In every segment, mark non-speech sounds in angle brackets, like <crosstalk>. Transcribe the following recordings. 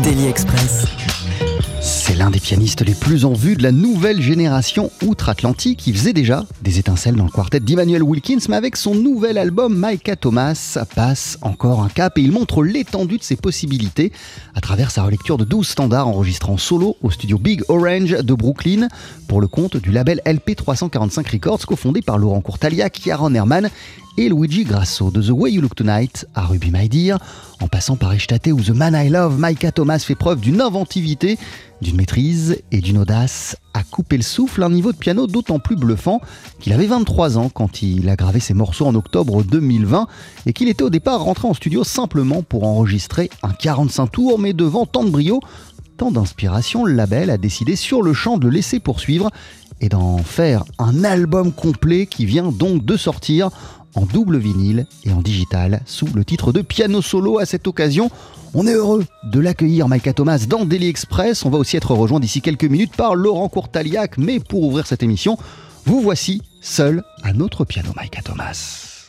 Daily Express. C'est l'un des pianistes les plus en vue de la nouvelle génération outre-Atlantique. Il faisait déjà des étincelles dans le quartet d'Emmanuel Wilkins, mais avec son nouvel album Micah Thomas passe encore un cap et il montre l'étendue de ses possibilités à travers sa relecture de 12 standards enregistrés en solo au studio Big Orange de Brooklyn pour le compte du label LP 345 Records cofondé par Laurent Courtaliac, Yaron Herman et Luigi Grasso de The Way You Look Tonight à Ruby My Dear, en passant par Echtate ou The Man I Love, Micah Thomas fait preuve d'une inventivité, d'une maîtrise et d'une audace à couper le souffle, un niveau de piano d'autant plus bluffant qu'il avait 23 ans quand il a gravé ses morceaux en octobre 2020 et qu'il était au départ rentré en studio simplement pour enregistrer un 45 tours, mais devant tant de brio, tant d'inspiration, le label a décidé sur le champ de le laisser poursuivre et d'en faire un album complet qui vient donc de sortir en double vinyle et en digital sous le titre de Piano Solo à cette occasion. On est heureux de l'accueillir Micah Thomas dans Daily Express. On va aussi être rejoint d'ici quelques minutes par Laurent Courtaliac, mais pour ouvrir cette émission, vous voici seul à notre piano Micah Thomas.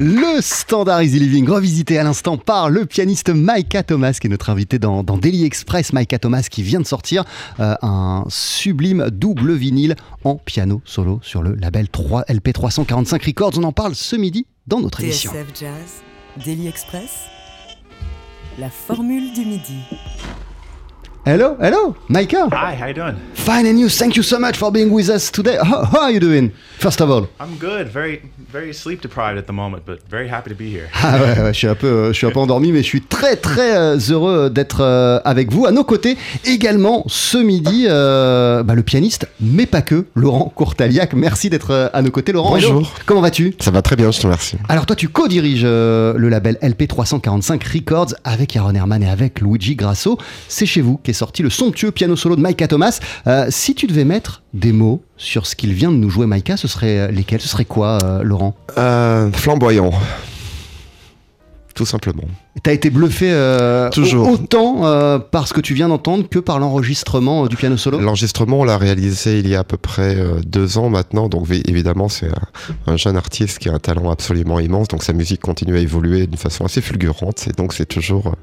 Le standard Easy Living revisité à l'instant par le pianiste Maika Thomas qui est notre invité dans, Daily Express. Maika Thomas qui vient de sortir euh, un sublime double vinyle en piano solo sur le label 3 LP 345 Records. On en parle ce midi dans notre émission. TSF Jazz, Daily Express, la formule du midi. Hello, hello, Maika. Hi, how you doing? Fine and you? Thank you so much for being with us today. How, how are you doing? First of all? I'm good. Very, very sleep deprived at the moment, but very happy to be here. Ah ouais, ouais, je suis un peu, je suis un peu endormi, mais je suis très très euh, heureux d'être euh, avec vous. À nos côtés, également ce midi, euh, bah, le pianiste, mais pas que, Laurent Courtaliac. Merci d'être euh, à nos côtés, Laurent. Bonjour. Hello. Comment vas-tu? Ça va très bien, je te remercie. Alors toi, tu co-diriges euh, le label LP 345 Records avec Aaron Herman et avec Luigi Grasso. C'est chez vous qu'est sorti le somptueux piano solo de Maika Thomas. Euh, si tu devais mettre des mots sur ce qu'il vient de nous jouer, Maika, ce serait euh, lesquels? Ce serait quoi, euh, Laurent? Flamboyant. Tout simplement. T'as été bluffé euh, Toujours. au- autant euh, par ce que tu viens d'entendre que par l'enregistrement euh, du piano solo? L'enregistrement, on l'a réalisé il y a à peu près deux ans maintenant. Donc vi- évidemment, c'est un, un jeune artiste qui a un talent absolument immense. Donc sa musique continue à évoluer d'une façon assez fulgurante. Et donc c'est toujours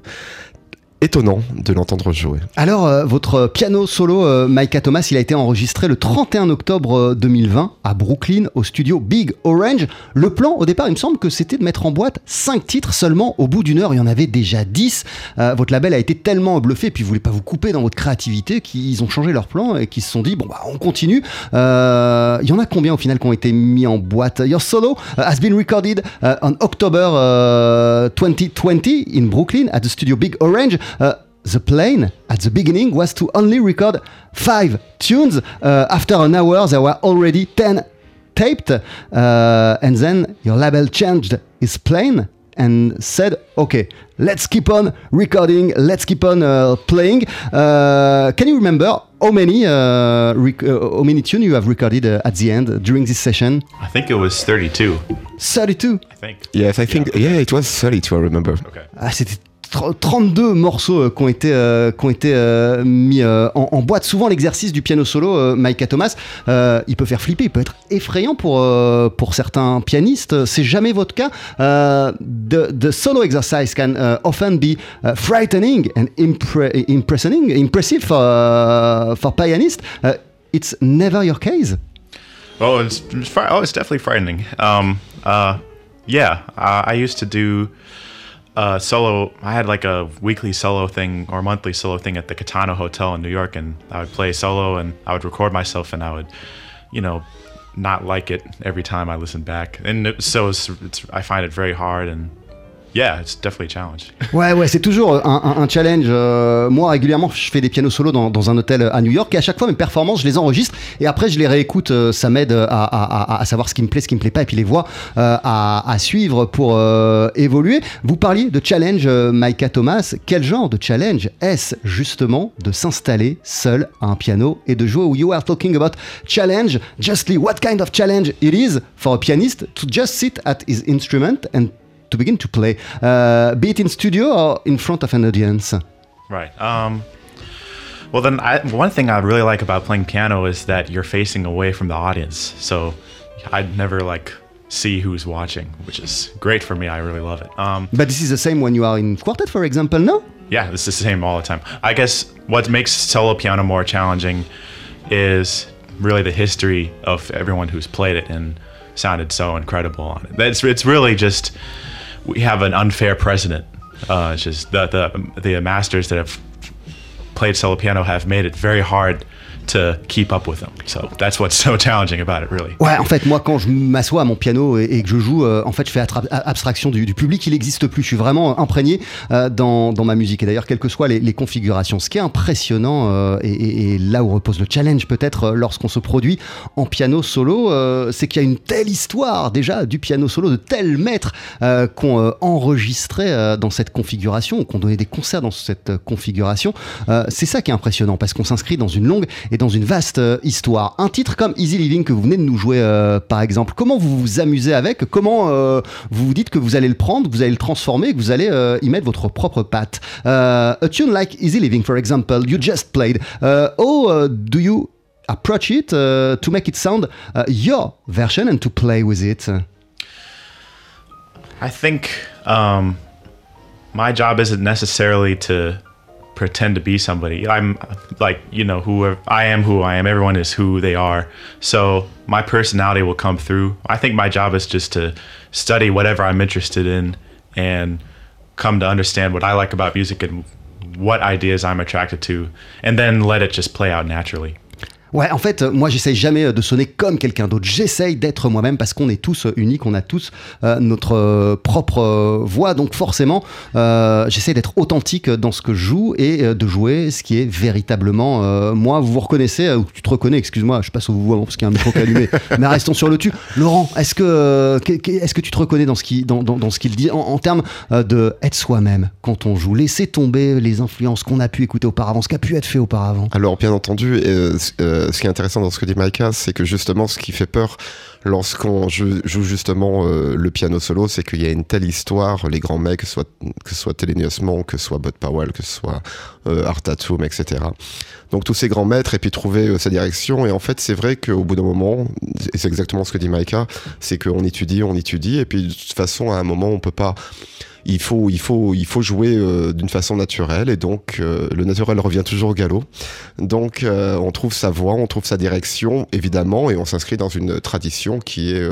étonnant de l'entendre jouer. Alors, euh, votre piano solo, euh, Maika Thomas, il a été enregistré le 31 octobre euh, 2020 à Brooklyn, au studio Big Orange. Le plan, au départ, il me semble que c'était de mettre en boîte 5 titres seulement. Au bout d'une heure, il y en avait déjà 10. Euh, votre label a été tellement bluffé, puis ils voulaient pas vous couper dans votre créativité, qu'ils ont changé leur plan et qu'ils se sont dit, bon, bah, on continue. Euh, Il y en a combien au final qui ont été mis en boîte? Your solo uh, has been recorded on October uh, 2020 in Brooklyn at the studio Big Orange. Uh, the plan at the beginning was to only record five tunes. Uh, after an hour, there were already 10 taped. Uh, and then your label changed its plan and said, okay, let's keep on recording, let's keep on uh, playing. Uh, can you remember how many, uh, rec- uh, how many tunes you have recorded uh, at the end during this session? I think it was 32. 32. I think. Yes, I think, yeah, it was 32, I remember. Okay. I c'était tr- 32 morceaux euh, qui ont été, euh, euh, mis en, boîte. Souvent, l'exercice du piano solo, Micah Thomas, il peut faire flipper, il peut être effrayant pour, pour certains pianistes. C'est jamais votre cas. The, solo exercise can often be frightening and impressive for, uh, for pianists. Uh, it's never your case? Oh, it's, oh, definitely frightening. Um, uh, yeah, I used to do uh, solo. I had like a weekly solo thing or monthly solo thing at the Katana Hotel in New York, and I would play solo and I would record myself, and I would, you know, not like it every time I listened back, and so it's, it's I find it very hard, and yeah, it's definitely a challenge. <laughs> Ouais, ouais, c'est toujours un, un- challenge. Euh, moi, régulièrement, je fais des pianos solo dans, un hôtel à New York et à chaque fois, mes performances, je les enregistre et après, je les réécoute. Euh, ça m'aide à, savoir ce qui me plaît, ce qui me plaît pas et puis les voix euh, à, suivre pour euh, évoluer. Vous parliez de challenge, euh, Micah Thomas. Quel genre de challenge est-ce justement de s'installer seul à un piano et de jouer? You are talking about challenge? Justly, what kind of challenge it is? For a pianist to just sit at his instrument and to begin to play, uh, be it in studio or in front of an audience. Right. Um, well, then, I, one thing I really like about playing piano is that you're facing away from the audience, so I'd never like see who's watching, which is great for me. I really love it. Um, But this is the same when you are in quartet, for example, no? yeah, it's the same all the time. I guess what makes solo piano more challenging is really the history of everyone who's played it and sounded so incredible on it. It's it's really just we have an unfair precedent. Uh, it's just the the the masters that have played solo piano have made it very hard to keep up with them. So that's what's so challenging about it, really. Ouais, en fait, moi, quand je m'assois à mon piano et, et que je joue, euh, en fait, je fais abstraction du, du public. Il n'existe plus. Je suis vraiment imprégné euh, dans, dans ma musique. Et d'ailleurs, quelles que soient les, les configurations, ce qui est impressionnant euh, et, et- là où repose le challenge, peut-être, euh, lorsqu'on se produit en piano solo, euh, c'est qu'il y a une telle histoire déjà du piano solo, de tels maîtres euh, qu'on euh, enregistrait euh, dans cette configuration, qu'on donnait des concerts dans cette euh, configuration. Euh, c'est ça qui est impressionnant parce qu'on s'inscrit dans une longue et dans une vaste euh, histoire. Un titre comme Easy Living que vous venez de nous jouer euh, par exemple, comment vous vous amusez avec? Comment euh, vous vous dites que vous allez le prendre, que vous allez le transformer, que vous allez y mettre votre propre patte? A tune like Easy Living, for example, you just played. Uh, do you approach it uh, to make it sound uh, your version and to play with it? I think um, my job isn't necessarily to pretend to be somebody. I'm like, you know, who I am who I am. Everyone is who they are. So my personality will come through. I think my job is just to study whatever I'm interested in and come to understand what I like about music and what ideas I'm attracted to and then let it just play out naturally. Ouais, en fait, moi, j'essaye jamais euh, de sonner comme quelqu'un d'autre. J'essaye d'être moi-même parce qu'on est tous euh, uniques, on a tous euh, notre propre voix. Donc, forcément, j'essaye d'être authentique dans ce que je joue et de jouer ce qui est véritablement moi. Vous vous reconnaissez, ou tu te reconnais, excuse-moi, je passe au vous parce qu'il y a un micro qui est allumé. <laughs> mais restons sur le tu. Laurent, est-ce que, est-ce que tu te reconnais dans ce qu'il dans, dans, ce qu'il dit en, termes de être soi-même quand on joue? Laisser tomber les influences qu'on a pu écouter auparavant, ce qui a pu être fait auparavant Alors, bien entendu, ce qui est intéressant dans ce que dit Maika, c'est que justement, ce qui fait peur lorsqu'on joue, justement euh, le piano solo, c'est qu'il y a une telle histoire, les grands mecs, que ce soit, que que ce soit Bud Powell, que ce soit euh, Art Tatum, etc. Donc tous ces grands maîtres, et puis trouver euh, sa direction. Et en fait, c'est vrai qu'au bout d'un moment, et c'est exactement ce que dit Maika, c'est qu'on étudie, on étudie, et puis de toute façon, à un moment, on peut pas il faut, il faut, il faut jouer euh, d'une façon naturelle et donc euh, le naturel revient toujours au galop. Donc euh, on trouve sa voix, on trouve sa direction évidemment et on s'inscrit dans une tradition qui est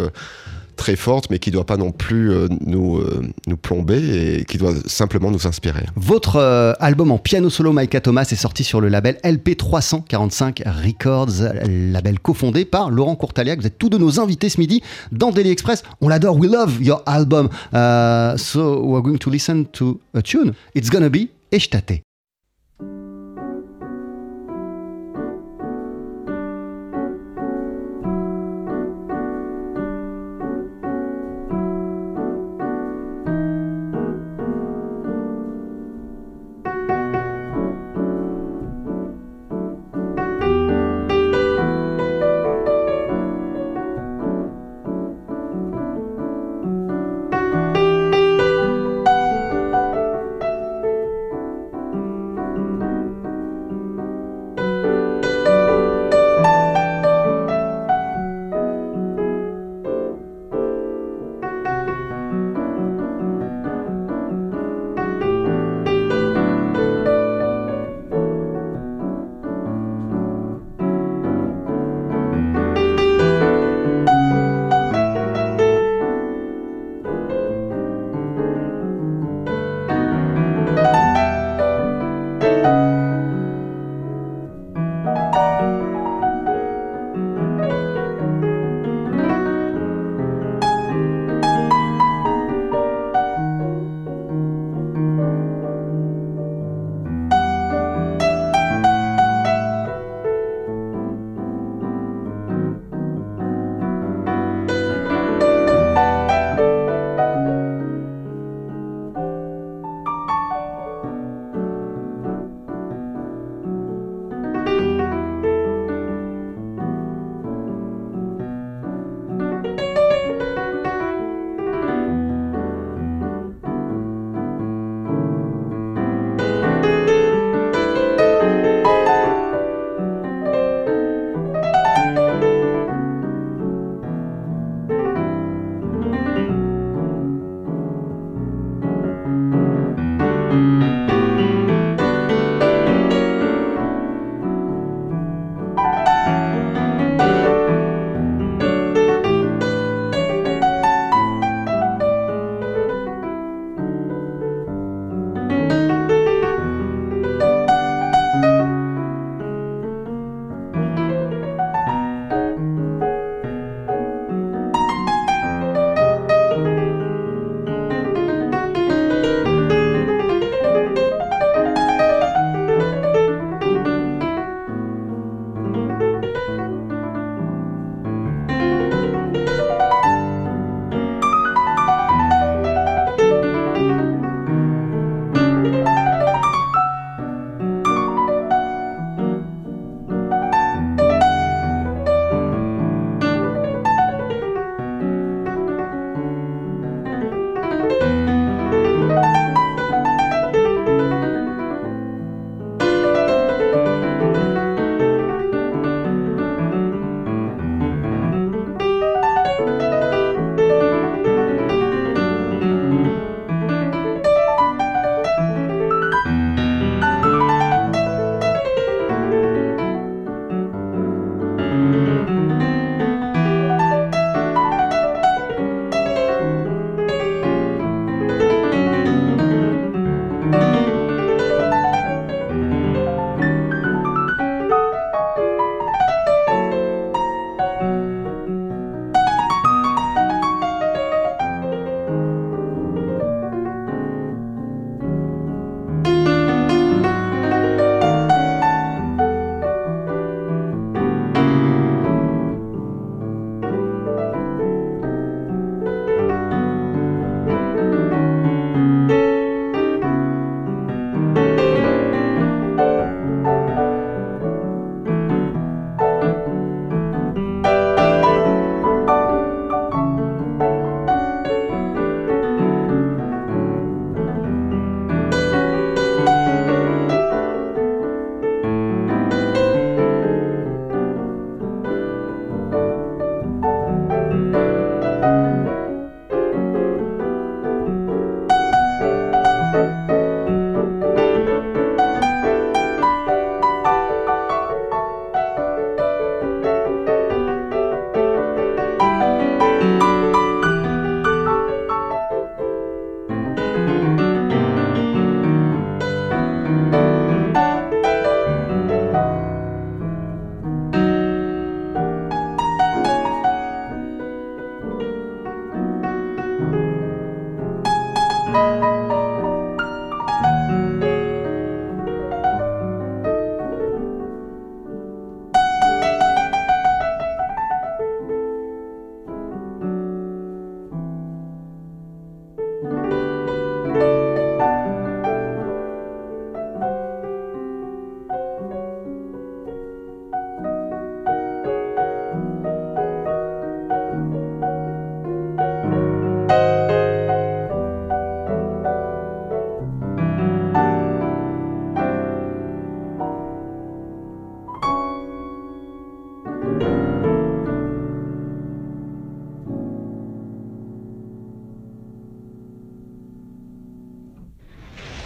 très forte, mais qui ne doit pas non plus euh, nous, euh, nous plomber et qui doit simplement nous inspirer. Votre euh, album en piano solo Maika Thomas est sorti sur le label LP345 Records, label cofondé par Laurent Courtaliac. Vous êtes tous de nos invités ce midi dans Daily Express. On l'adore, we love your album. so we're going to listen to a tune. It's gonna be Eshtate.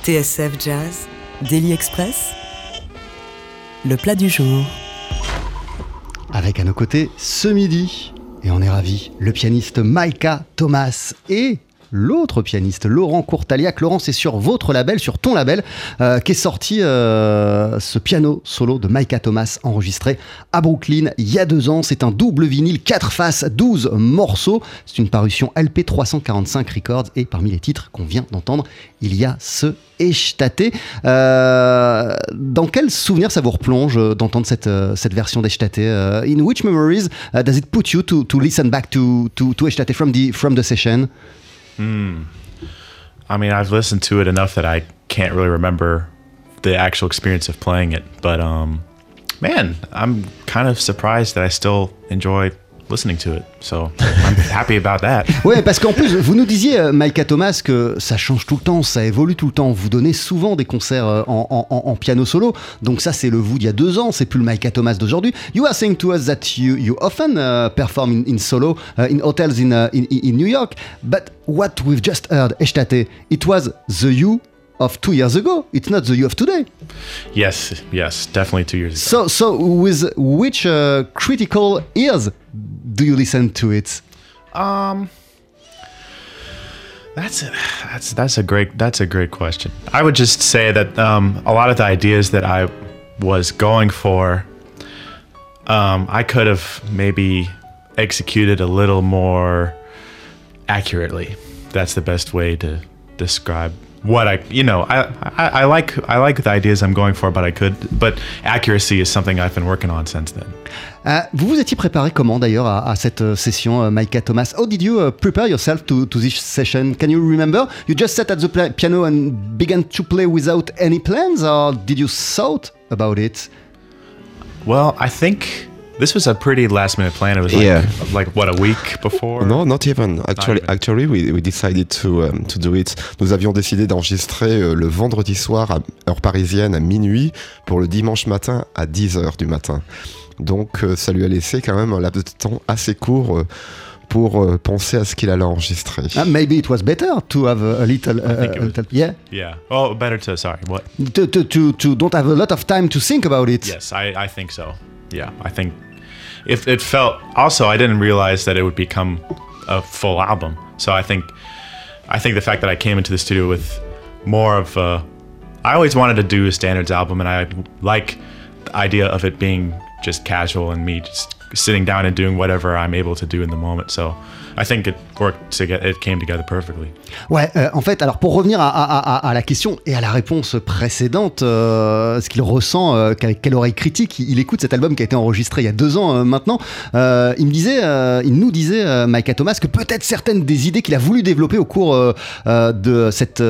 TSF Jazz, Daily Express, le plat du jour. Avec à nos côtés ce midi, et on est ravis, le pianiste Maika Thomas et l'autre pianiste, Laurent Courtaliac. Laurent, c'est sur votre label, sur ton label, euh, qu'est sorti euh, ce piano solo de Micah Thomas enregistré à Brooklyn il y a deux ans. C'est un double vinyle, 4 faces, 12 morceaux. C'est une parution LP 345 Records et parmi les titres qu'on vient d'entendre, il y a ce Eshtate. Euh, dans quel souvenir ça vous replonge d'entendre cette, version d'Eshtate uh, In which memories does it put you to, listen back to, to, from the, from the session? Hmm. I mean, I've listened to it enough that I can't really remember the actual experience of playing it. But um, man, I'm kind of surprised that I still enjoy listening to it. So <laughs> I'm happy about that. Ouais, parce qu'en plus, vous nous disiez, euh, Micah Thomas, que ça change tout le temps, ça évolue tout le temps. Vous donnez souvent des concerts euh, en, en- en piano solo. Donc ça, c'est le vous d'il y a deux ans, c'est plus le Micah Thomas d'aujourd'hui. You are saying to us that you, you often uh, perform in, in solo uh, in hotels in, uh, in, in New York. But what we've just heard, Eshtate, it was the you of two years ago. It's not the you of today. Yes, yes, definitely two years ago. So, so with which uh, critical ears do you listen to it? Um, that's a, that's that's a great that's a great question. I would just say that um, a lot of the ideas that I was going for, um, I could have maybe executed a little more accurately. That's the best way to describe what I you know I, I I like I like the ideas I'm going for, but I could but accuracy is something I've been working on since then. Euh, vous vous étiez préparé comment d'ailleurs à, à cette euh, session, euh, Micah Thomas? How did you uh, prepare yourself to, to this session? Can you remember? You just sat at the piano and began to play without any plans, or did you thought about it? Well, I think this was a pretty last minute plan. It was like, Yeah. like what a week before? No, not even. Actually, even. actually, we, we decided to um, to do it. Nous avions décidé d'enregistrer euh, le vendredi soir à heure parisienne à minuit pour le dimanche matin à 10h du matin. Donc, euh, ça lui a laissé quand même un laps de temps assez court euh, pour euh, penser à ce qu'il allait enregistrer. Uh, Maybe it was better to have a, a little, uh, a little- yeah, Yeah. Oh, better to sorry. What? to, to, to, to don't have a lot of time to think about it. Yes, I I think so. Yeah, I think if it felt also I didn't realize that it would become a full album. So I think I think the fact that I came into the studio with more of a I always wanted to do a standards album and I like the idea of it being just casual and me just sitting down and doing whatever I'm able to do in the moment. So I think it worked to get it came together perfectly. Ouais, euh, en fait, alors pour revenir à, à- la question et à la réponse précédente, euh, ce qu'il ressent, euh, quelle oreille critique il, écoute cet album qui a été enregistré il y a deux ans euh, maintenant, il me disait, il nous disait, Micah Thomas, que peut-être certaines des idées qu'il a voulu développer au cours de cette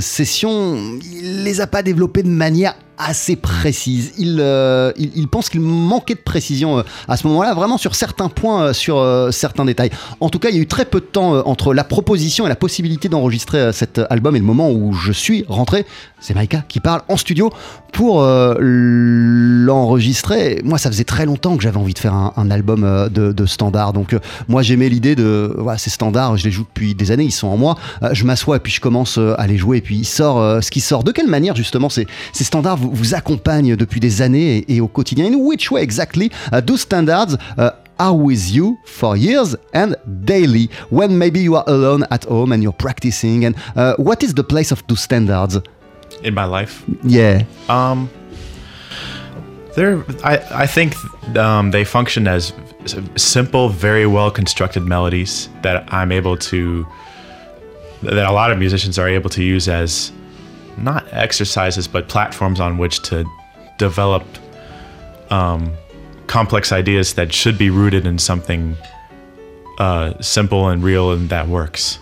session, il les a pas développées de manière assez précise. Il, euh, il, il pense qu'il manquait de précision euh, à ce moment-là, vraiment sur certains points, euh, sur certains détails. En tout cas, il y a eu très peu de temps entre la proposition et la possibilité d'enregistrer cet album et le moment où je suis rentré. C'est Maïka qui parle en studio pour l'enregistrer. Moi, ça faisait très longtemps que j'avais envie de faire un, album de, de standard. Donc, moi, j'aimais l'idée de. Voilà, ces standards, je les joue depuis des années, ils sont en moi. Je m'assois et puis je commence à les jouer. Et puis, il sort ce qui sort. De quelle manière, justement, ces, ces standards vous, vous accompagnent depuis des années et, et au quotidien In which way exactly uh, those standards uh, are with you for years and daily when maybe you are alone at home and you're practicing? And uh, what is the place of those standards? In my life, Yeah. Um, they're. I I think um, they function as simple, very well constructed melodies that I'm able to. That a lot of musicians are able to use as not exercises, but platforms on which to develop um, complex ideas that should be rooted in something uh, simple and real and that works.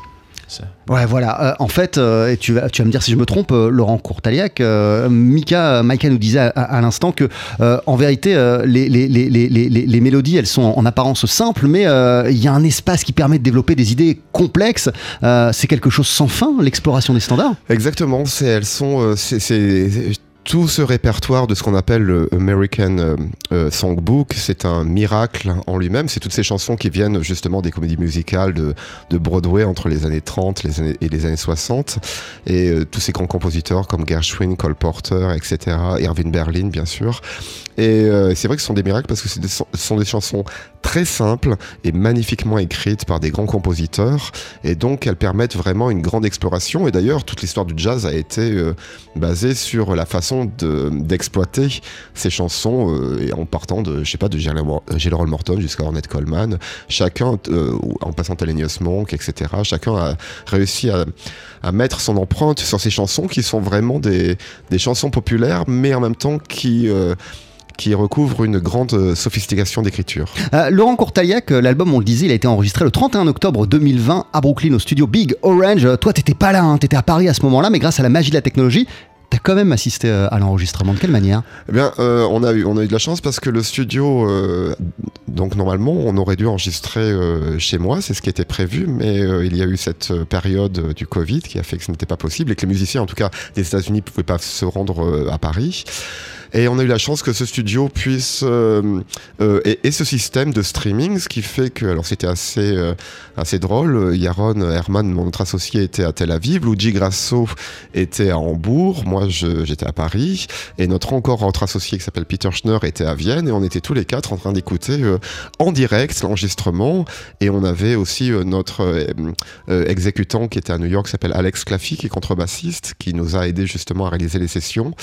Ouais, voilà. Euh, en fait, euh, et tu, vas, tu vas me dire si je me trompe, euh, Laurent Courtaliac, euh, Mika, Micah nous disait à, à- à l'instant que, euh, en vérité, euh, les, les, les, les, les, les mélodies, elles sont en, en apparence simples, mais euh, il y a un espace qui permet de développer des idées complexes. Euh, c'est quelque chose sans fin, l'exploration des standards? Exactement, c'est elles sont euh, c'est- c'est tout ce répertoire de ce qu'on appelle le American euh, euh, Songbook, c'est un miracle en lui-même. C'est toutes ces chansons qui viennent justement des comédies musicales de, Broadway entre les années 30 les années, et les années 60. Et euh, tous ces grands compositeurs comme Gershwin, Cole Porter, etc. Irving Berlin, bien sûr. Et c'est vrai que ce sont des miracles parce que ce sont des chansons très simples et magnifiquement écrites par des grands compositeurs. Et donc, elles permettent vraiment une grande exploration. Et d'ailleurs, toute l'histoire du jazz a été euh, basée sur la façon d'exploiter ces chansons euh, et en partant de, je sais pas, de Gilroy Morton jusqu'à Ornette Coleman. Chacun, en passant à Thelonious Monk, etc., chacun a réussi à, à, mettre son empreinte sur ces chansons qui sont vraiment des, des chansons populaires, mais en même temps qui qui recouvre une grande euh, sophistication d'écriture. Euh, Laurent Courtaliac, euh, l'album, on le disait, il a été enregistré le 31 octobre 2020 à Brooklyn au studio Big Orange. Toi, t'étais pas là, hein, t'étais à Paris à ce moment-là, mais grâce à la magie de la technologie, T'as quand même assisté à l'enregistrement. De quelle manière? Eh bien, on, a eu, on a eu de la chance parce que le studio, donc normalement, on aurait dû enregistrer chez moi, c'est ce qui était prévu, mais il y a eu cette période du Covid qui a fait que ce n'était pas possible et que les musiciens, en tout cas des États-Unis, ne pouvaient pas se rendre à Paris. Et on a eu la chance que ce studio puisse euh, euh, et, ce système de streaming, ce qui fait que alors c'était assez euh, assez drôle. Yaron Herman, mon autre associé, était à Tel Aviv, Luigi Grasso était à Hambourg, moi j'étais à Paris, et notre encore autre associé qui s'appelle Peter Schneur était à Vienne, et on était tous les quatre en train d'écouter en direct l'enregistrement, et on avait aussi notre exécutant qui était à New York, s'appelle Alex Claffy, qui est contrebassiste, qui nous a aidé justement à réaliser les sessions.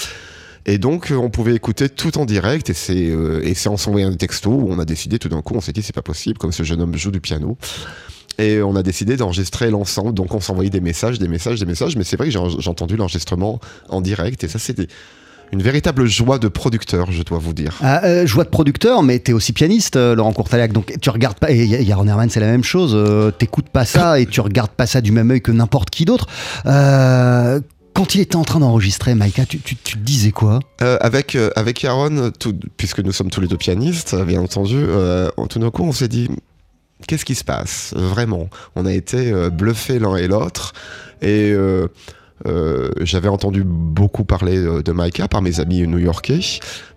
Et donc, euh, on pouvait écouter tout en direct. Et c'est euh, en s'envoyant des textos où on a décidé tout d'un coup, on s'est dit c'est pas possible, comme ce jeune homme joue du piano. Et on a décidé d'enregistrer l'ensemble. Donc, on s'envoyait des messages, des messages, des messages. Mais c'est vrai que j'ai entendu l'enregistrement en direct. Et ça, c'était une véritable joie de producteur, je dois vous dire. Ah, euh, joie de producteur, mais t'es aussi pianiste, Laurent Courtalac. Donc tu regardes pas. Et Yaron Herman, c'est la même chose. T'écoutes pas ça et tu regardes pas ça du même œil que n'importe qui d'autre. Quand il était en train d'enregistrer, Maïka, tu, disais quoi euh, Avec euh, avec Yaron, puisque nous sommes tous les deux pianistes, bien entendu, euh, tout d'un coup, on s'est dit qu'est-ce qui se passe Vraiment, on a été euh, bluffés l'un et l'autre, et j'avais entendu beaucoup parler de Maïka par mes amis new-yorkais,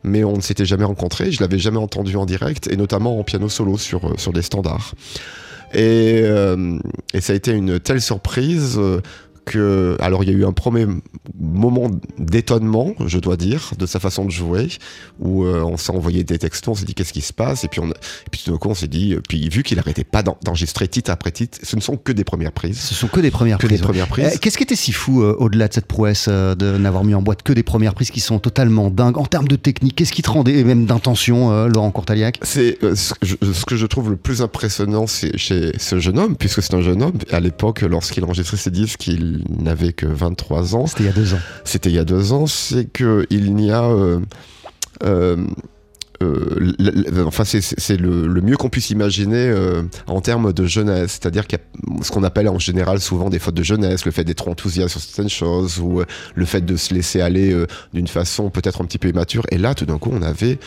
mais on ne s'était jamais rencontrés. Je l'avais jamais entendu en direct, et notamment en piano solo sur sur des standards. Et, ça a été une telle surprise alors il y a eu un premier moment d'étonnement, je dois dire, de sa façon de jouer, où euh, on s'est envoyé des textos, on s'est dit qu'est-ce qui se passe, et puis, on, et puis tout d'un coup on s'est dit, euh, puis vu qu'il arrêtait pas d'enregistrer titre après titre, ce ne sont que des premières prises. Ce sont que des premières que prises. Des premières prises. Eh, qu'est-ce qui était si fou euh, au-delà de cette prouesse de n'avoir mis en boîte que des premières prises qui sont totalement dingues en termes de technique Qu'est-ce qui te rendait, et même d'intention, Laurent Courtaliac? C'est ce, ce, que je trouve le plus impressionnant chez ce jeune homme, puisque c'est un jeune homme, à l'époque, lorsqu'il enregistrait ses disques, il n'avait que 23 ans. C'était il y a deux ans. C'était il y a deux ans. C'est qu'il n'y a. Euh, euh, euh, enfin, c'est le, le, mieux qu'on puisse imaginer en termes de jeunesse, c'est-à-dire qu'il y a ce qu'on appelle en général souvent des fautes de jeunesse, le fait d'être enthousiaste sur certaines choses ou le fait de se laisser aller d'une façon peut-être un petit peu immature. Et là, tout d'un coup, on avait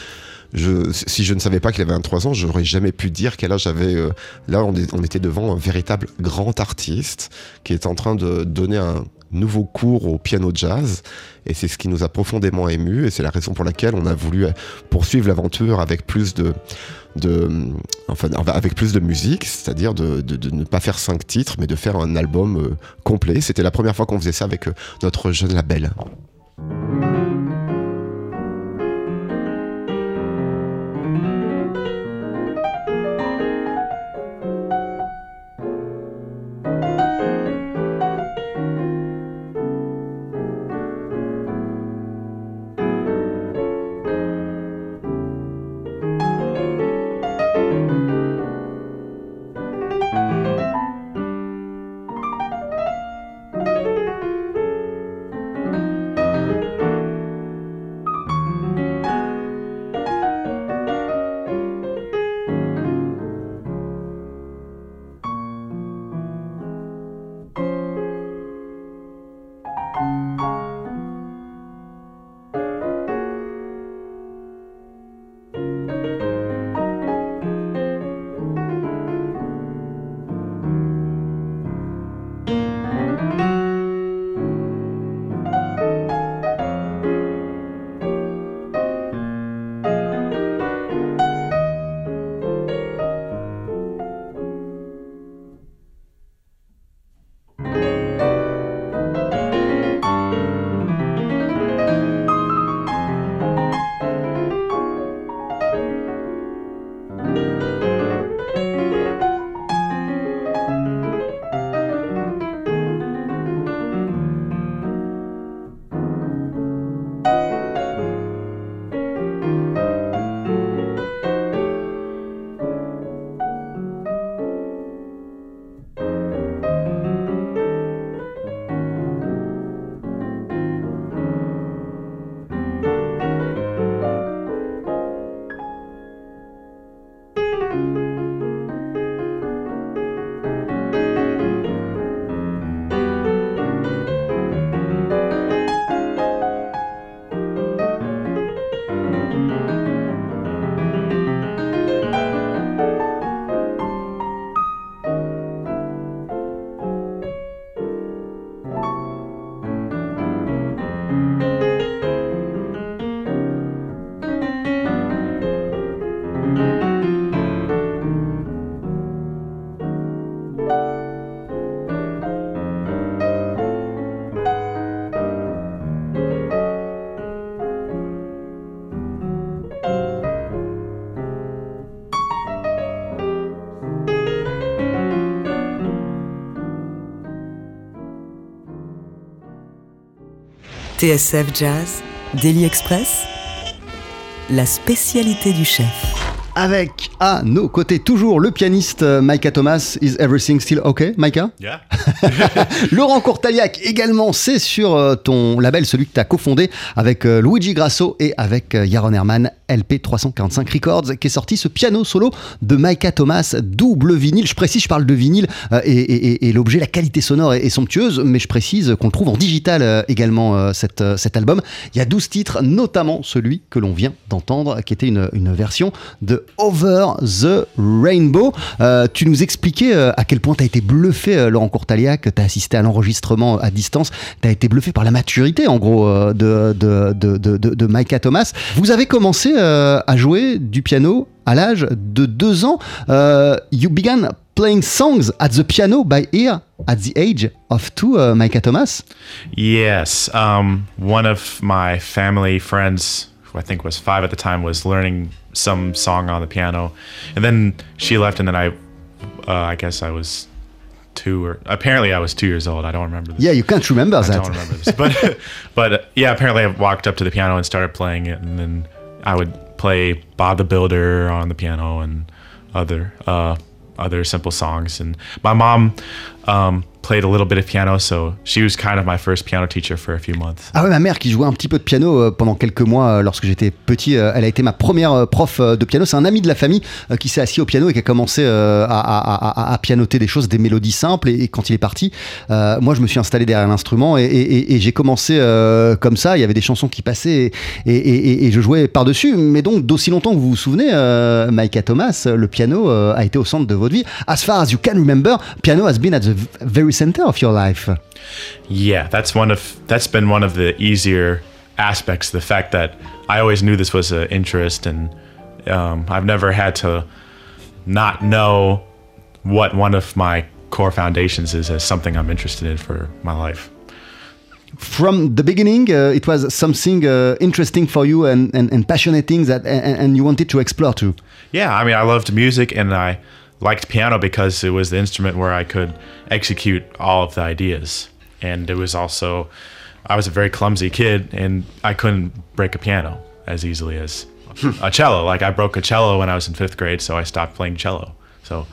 si je ne savais pas qu'il avait 23 ans, j'aurais jamais pu dire quel âge j'avais. Euh, là, on, était devant un véritable grand artiste qui est en train de donner un nouveau cours au piano jazz. Et c'est ce qui nous a profondément ému. Et c'est la raison pour laquelle on a voulu euh, poursuivre l'aventure avec plus de, enfin, avec plus de musique, c'est-à-dire de, ne pas faire cinq titres, mais de faire un album euh, complet. C'était la première fois qu'on faisait ça avec notre jeune label. TSF Jazz, Daily Express, la spécialité du chef. Avec à nos côtés toujours le pianiste euh, Micah Thomas. Is everything still okay, Micah Yeah. <laughs> Laurent Courtaliac également, c'est sur euh, ton label, celui que tu as cofondé avec euh, Luigi Grasso et avec euh, Yaron Herman, LP 345 Records, qui est sorti ce piano solo de Micah Thomas, double vinyle. Je précise, je parle de vinyle euh, et, et- et- et l'objet, la qualité sonore est, est somptueuse, mais je précise qu'on le trouve en digital euh, également, euh, euh, cet album. Il y a 12 titres, notamment celui que l'on vient d'entendre, qui était une, une version de Over the Rainbow. Euh, tu nous expliquais euh, à quel point tu as été bluffé, euh, Laurent Courtaliac, tu as assisté à l'enregistrement à distance, tu as été bluffé par la maturité, en gros, euh, de, de, de, de, Micah Thomas. Vous avez commencé à jouer du piano à l'âge de deux ans. You began playing songs at the piano by ear at the age of two, Micah Thomas. Yes. Um, one of my family friends, who I think was five at the time, was learning some song on the piano, and then she left, and then I, uh, I guess I was two or apparently I was two years old. I don't remember. This. Yeah, you can't remember I that. don't remember this, but <laughs> but uh, yeah, apparently I walked up to the piano and started playing it, and then I would play Bob the Builder on the piano and other uh, other simple songs. And my mom um, played a little bit of piano, so she was kind of my first piano teacher for a few months. Ah ouais, ma mère qui jouait un petit peu de piano euh, pendant quelques mois euh, lorsque j'étais petit, euh, elle a été ma première prof de piano. C'est un ami de la famille qui s'est assis au piano et qui a commencé à, pianoter des choses, des mélodies simples. Et, quand il est parti, moi je me suis installé derrière l'instrument et, j'ai commencé comme ça. Il y avait des chansons qui passaient et, je jouais par-dessus. Mais donc d'aussi longtemps que vous vous souvenez, Micah Thomas, le piano a été au centre de votre vie. As far as you can remember, piano has been at the very center of your life. Yeah, that's one of that's been one of the easier aspects. The fact that I always knew this was an interest, and um, I've never had to not know what one of my core foundations is as something I'm interested in for my life. from the beginning uh, it was something uh, interesting for you and, and, and passionate things that and, and you wanted to explore too Yeah, I mean, I loved music and I liked piano because it was the instrument where I could execute all of the ideas. And it was also, I was a very clumsy kid and I couldn't break a piano as easily as <laughs> a cello. Like I broke a cello when I was in fifth grade, so I stopped playing cello. So,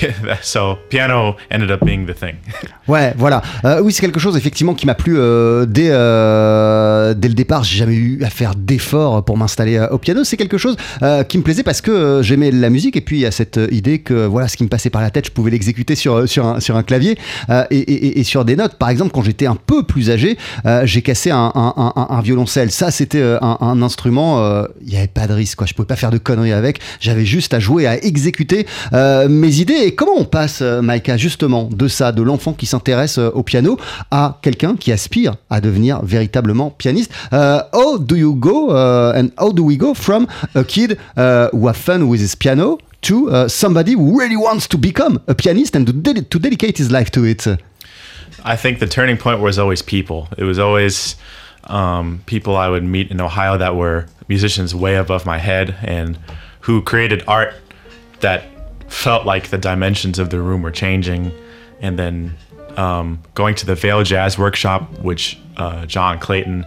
<laughs> so piano ended up being the thing. <laughs> ouais voilà. Euh, oui c'est quelque chose effectivement qui m'a plu euh, dès, euh, dès le départ. J'ai jamais eu à faire d'efforts pour m'installer au piano. C'est quelque chose qui me plaisait parce que j'aimais la musique et puis il y a cette idée que voilà ce qui me passait par la tête je pouvais l'exécuter sur, sur, un, sur un clavier et, et- sur des notes. Par exemple quand j'étais un peu plus âgé j'ai cassé un, un- violoncelle. Ça c'était un, instrument il n'y avait pas de risque quoi. Je pouvais pas faire de conneries avec. J'avais juste à jouer à exécuter mes idées et comment on passe euh, Maïka justement de ça de l'enfant qui s'intéresse euh, au piano à quelqu'un qui aspire à devenir véritablement pianiste? Euh, how do you go uh, and how do we go from a kid uh, who have fun with his piano to uh, somebody who really wants to become a pianist and to, ded- to dedicate his life to it? I think the turning point was always people. It was always um, people I would meet in Ohio that were musicians way above my head and who created art that felt like the dimensions of the room were changing. And then um, going to the Vale Jazz Workshop, which uh, John Clayton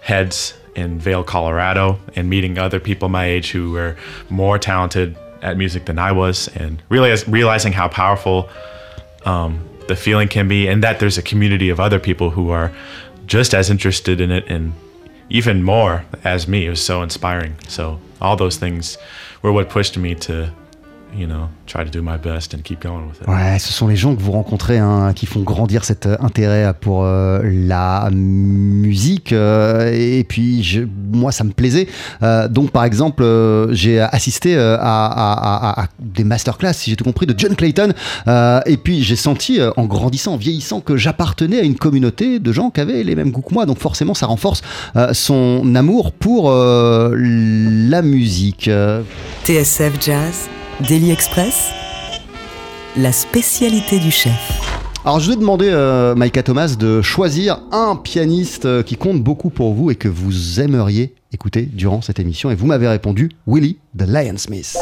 heads in Vale, Colorado, and meeting other people my age who were more talented at music than I was, and realize, realizing how powerful um, the feeling can be, and that there's a community of other people who are just as interested in it and even more as me. It was so inspiring. So all those things were what pushed me to, you know, try to do my best and keep going with it. Ouais, ce sont les gens que vous rencontrez hein, qui font grandir cet euh, intérêt pour euh, la musique. euh, et puis, je- moi, ça me plaisait. Euh, donc, par exemple, euh, j'ai assisté euh, à, à- à- à des masterclass, si j'ai tout compris, de John Clayton. Euh, et puis, j'ai senti, euh, en grandissant, en vieillissant, que j'appartenais à une communauté de gens qui avaient les mêmes goûts que moi. Donc, forcément, ça renforce euh, son amour pour euh, la musique. Euh, TSF Jazz, Daily Express, la spécialité du chef. Alors je vous ai demandé, euh, Micah Thomas, de choisir un pianiste euh, qui compte beaucoup pour vous et que vous aimeriez écouter durant cette émission. Et vous m'avez répondu Willie the Lion Smith.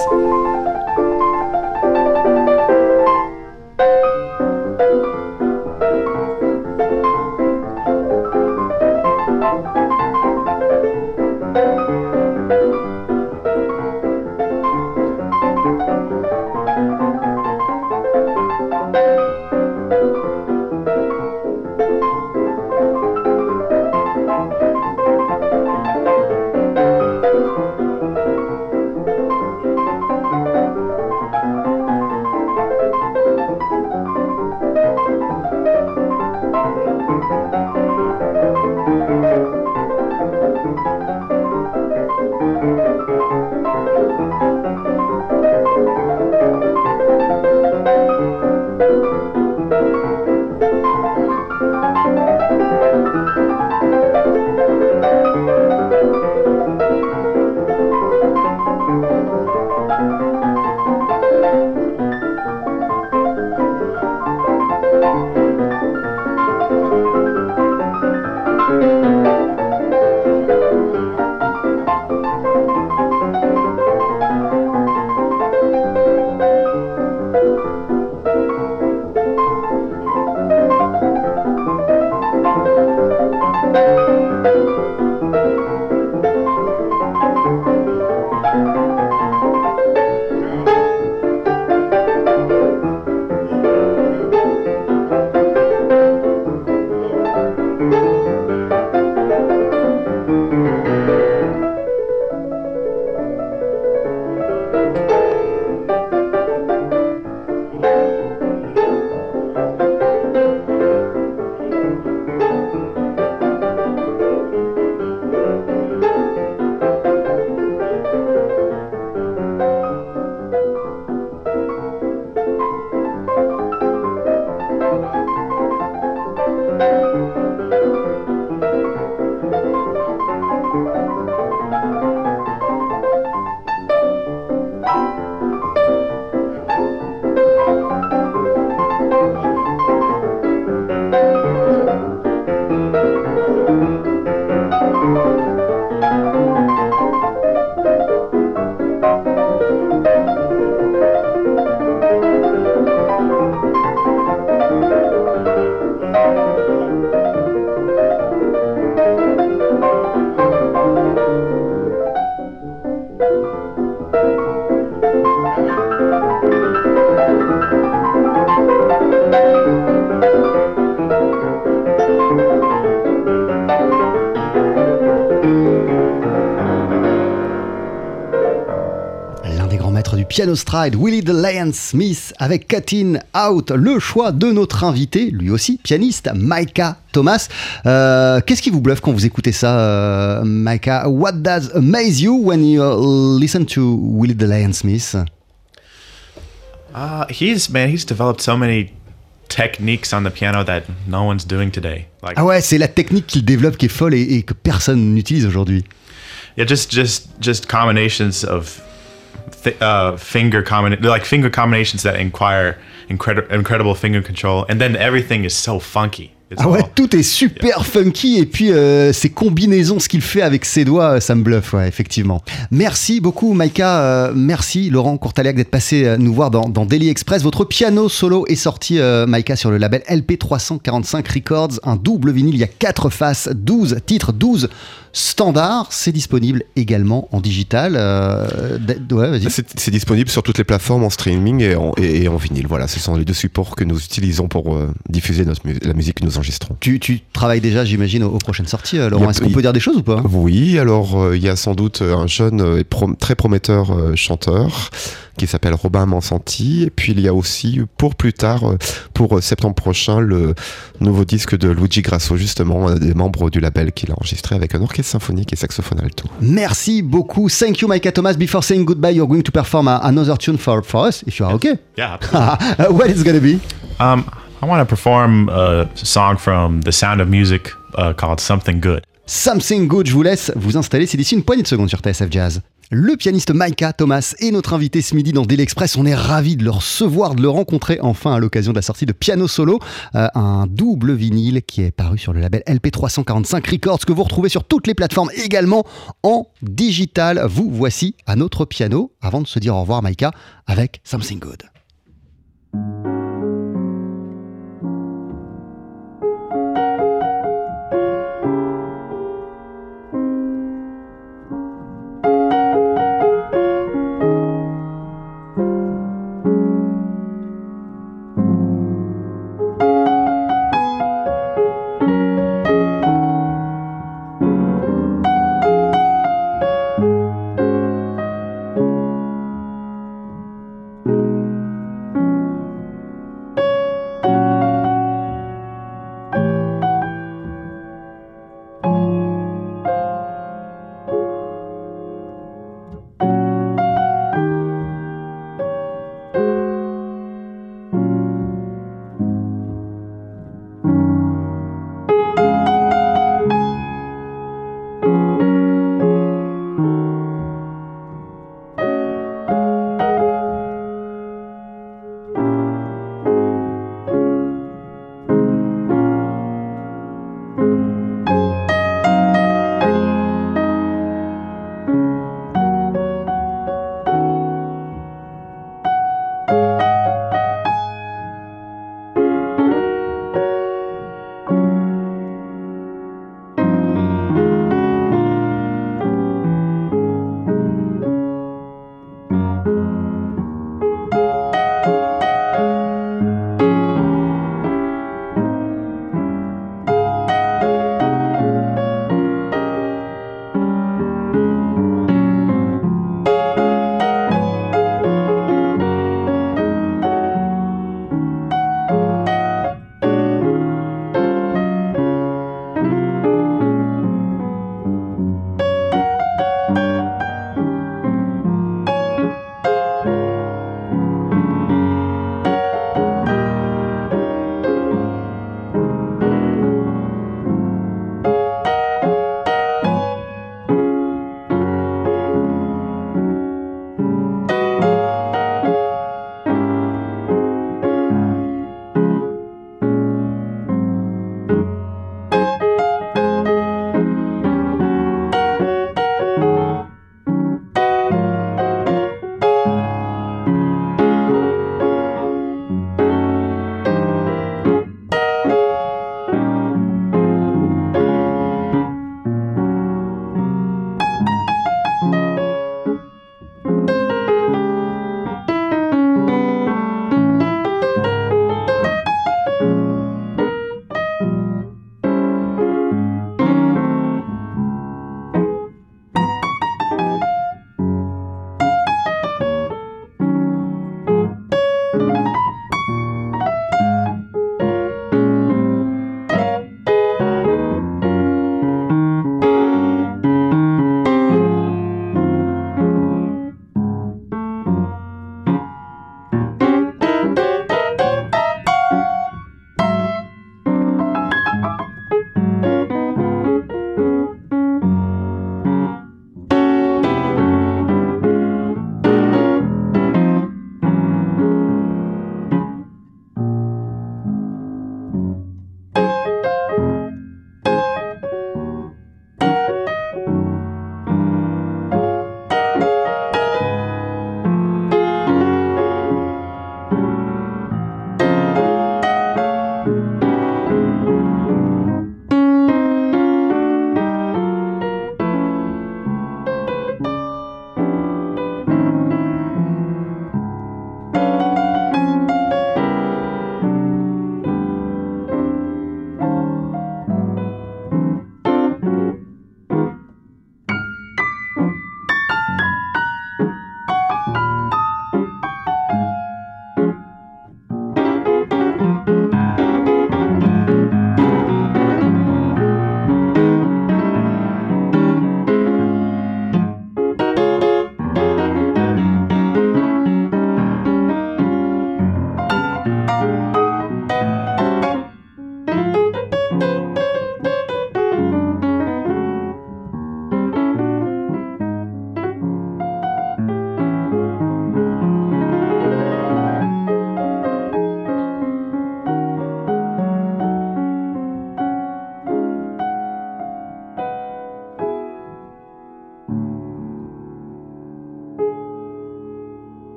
Stride, Willie the Lion Smith avec Katin Out, le choix de notre invité, lui aussi pianiste, Micah Thomas. Euh, Qu'est-ce qui vous bluffe quand vous écoutez ça, euh, Micah What does amaze you when you listen to Willie the Lion Smith? Uh, he's man, he's developed so many techniques on the piano that no one's doing today. Like Ah ouais, c'est la technique qu'il développe qui est folle et, et que personne n'utilise aujourd'hui. yeah, just just just combinations of th- uh, finger like finger combinations that inquire incredible incredible finger control, and then everything is so funky. It's Ah ouais, all- tout est super funky et puis euh, ces combinaisons, ce qu'il fait avec ses doigts, euh, ça me bluffe, ouais, effectivement. Merci beaucoup, Maïka. euh, merci, Laurent Courtaliac, d'être passé euh, nous voir dans, dans Daily Express. Votre piano solo est sorti, euh, Maïka, sur le label LP345 Records, un double vinyle. Il y a 4 faces, 12 titres, 12 standards. C'est disponible également en digital. euh, d- ouais, vas-y. C'est disponible sur toutes les plateformes en streaming et en, et, et en vinyle. Voilà, ce sont les deux supports que nous utilisons pour euh, diffuser notre mu- la musique que nous enregistrons. Tu, tu travailles déjà, j'imagine, aux, aux prochaines sorties, euh, Laurent. Est-ce qu'on peut dire des choses ou pas? Oui, alors euh, il y a sans doute un jeune et prom- très prometteur chanteur qui s'appelle Robin Mansanti. Et puis il y a aussi pour plus tard, euh, pour euh, septembre prochain, le nouveau disque de Luigi Grasso, justement, un des membres du label qu'il a enregistré avec un orchestre symphonique et saxophone alto. Merci beaucoup. Thank you, Micah Thomas. Before saying goodbye, you're going to perform a- another tune for, for us, if you are okay? yeah. <laughs> absolutely. Uh, what is gonna be? um, I want to perform a song from The Sound of Music uh, called "Something Good." Something Good. Je vous laisse vous installer. C'est d'ici une poignée de secondes sur TSF Jazz. Le pianiste Micah Thomas est notre invité ce midi dans Daily Express. On est ravis de le recevoir, de le rencontrer enfin à l'occasion de la sortie de Piano Solo, euh, un double vinyle qui est paru sur le label LP345 Records que vous retrouvez sur toutes les plateformes également en digital. Vous voici à notre piano avant de se dire au revoir Micah avec Something Good.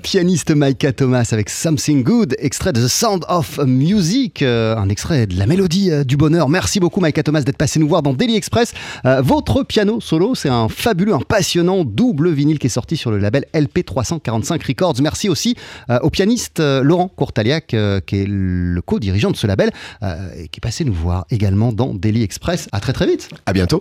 Pianiste Micah Thomas avec Something Good, extrait de The Sound of Music, euh, un extrait de la mélodie euh, du bonheur. Merci beaucoup Micah Thomas d'être passé nous voir dans Daily Express. Euh, votre piano solo, c'est un fabuleux, un passionnant double vinyle qui est sorti sur le label LP345 Records. Merci aussi au pianiste Laurent Courtaliac, qui est le co-dirigeant de ce label, et qui est passé nous voir également dans Daily Express. À très très vite. À bientôt.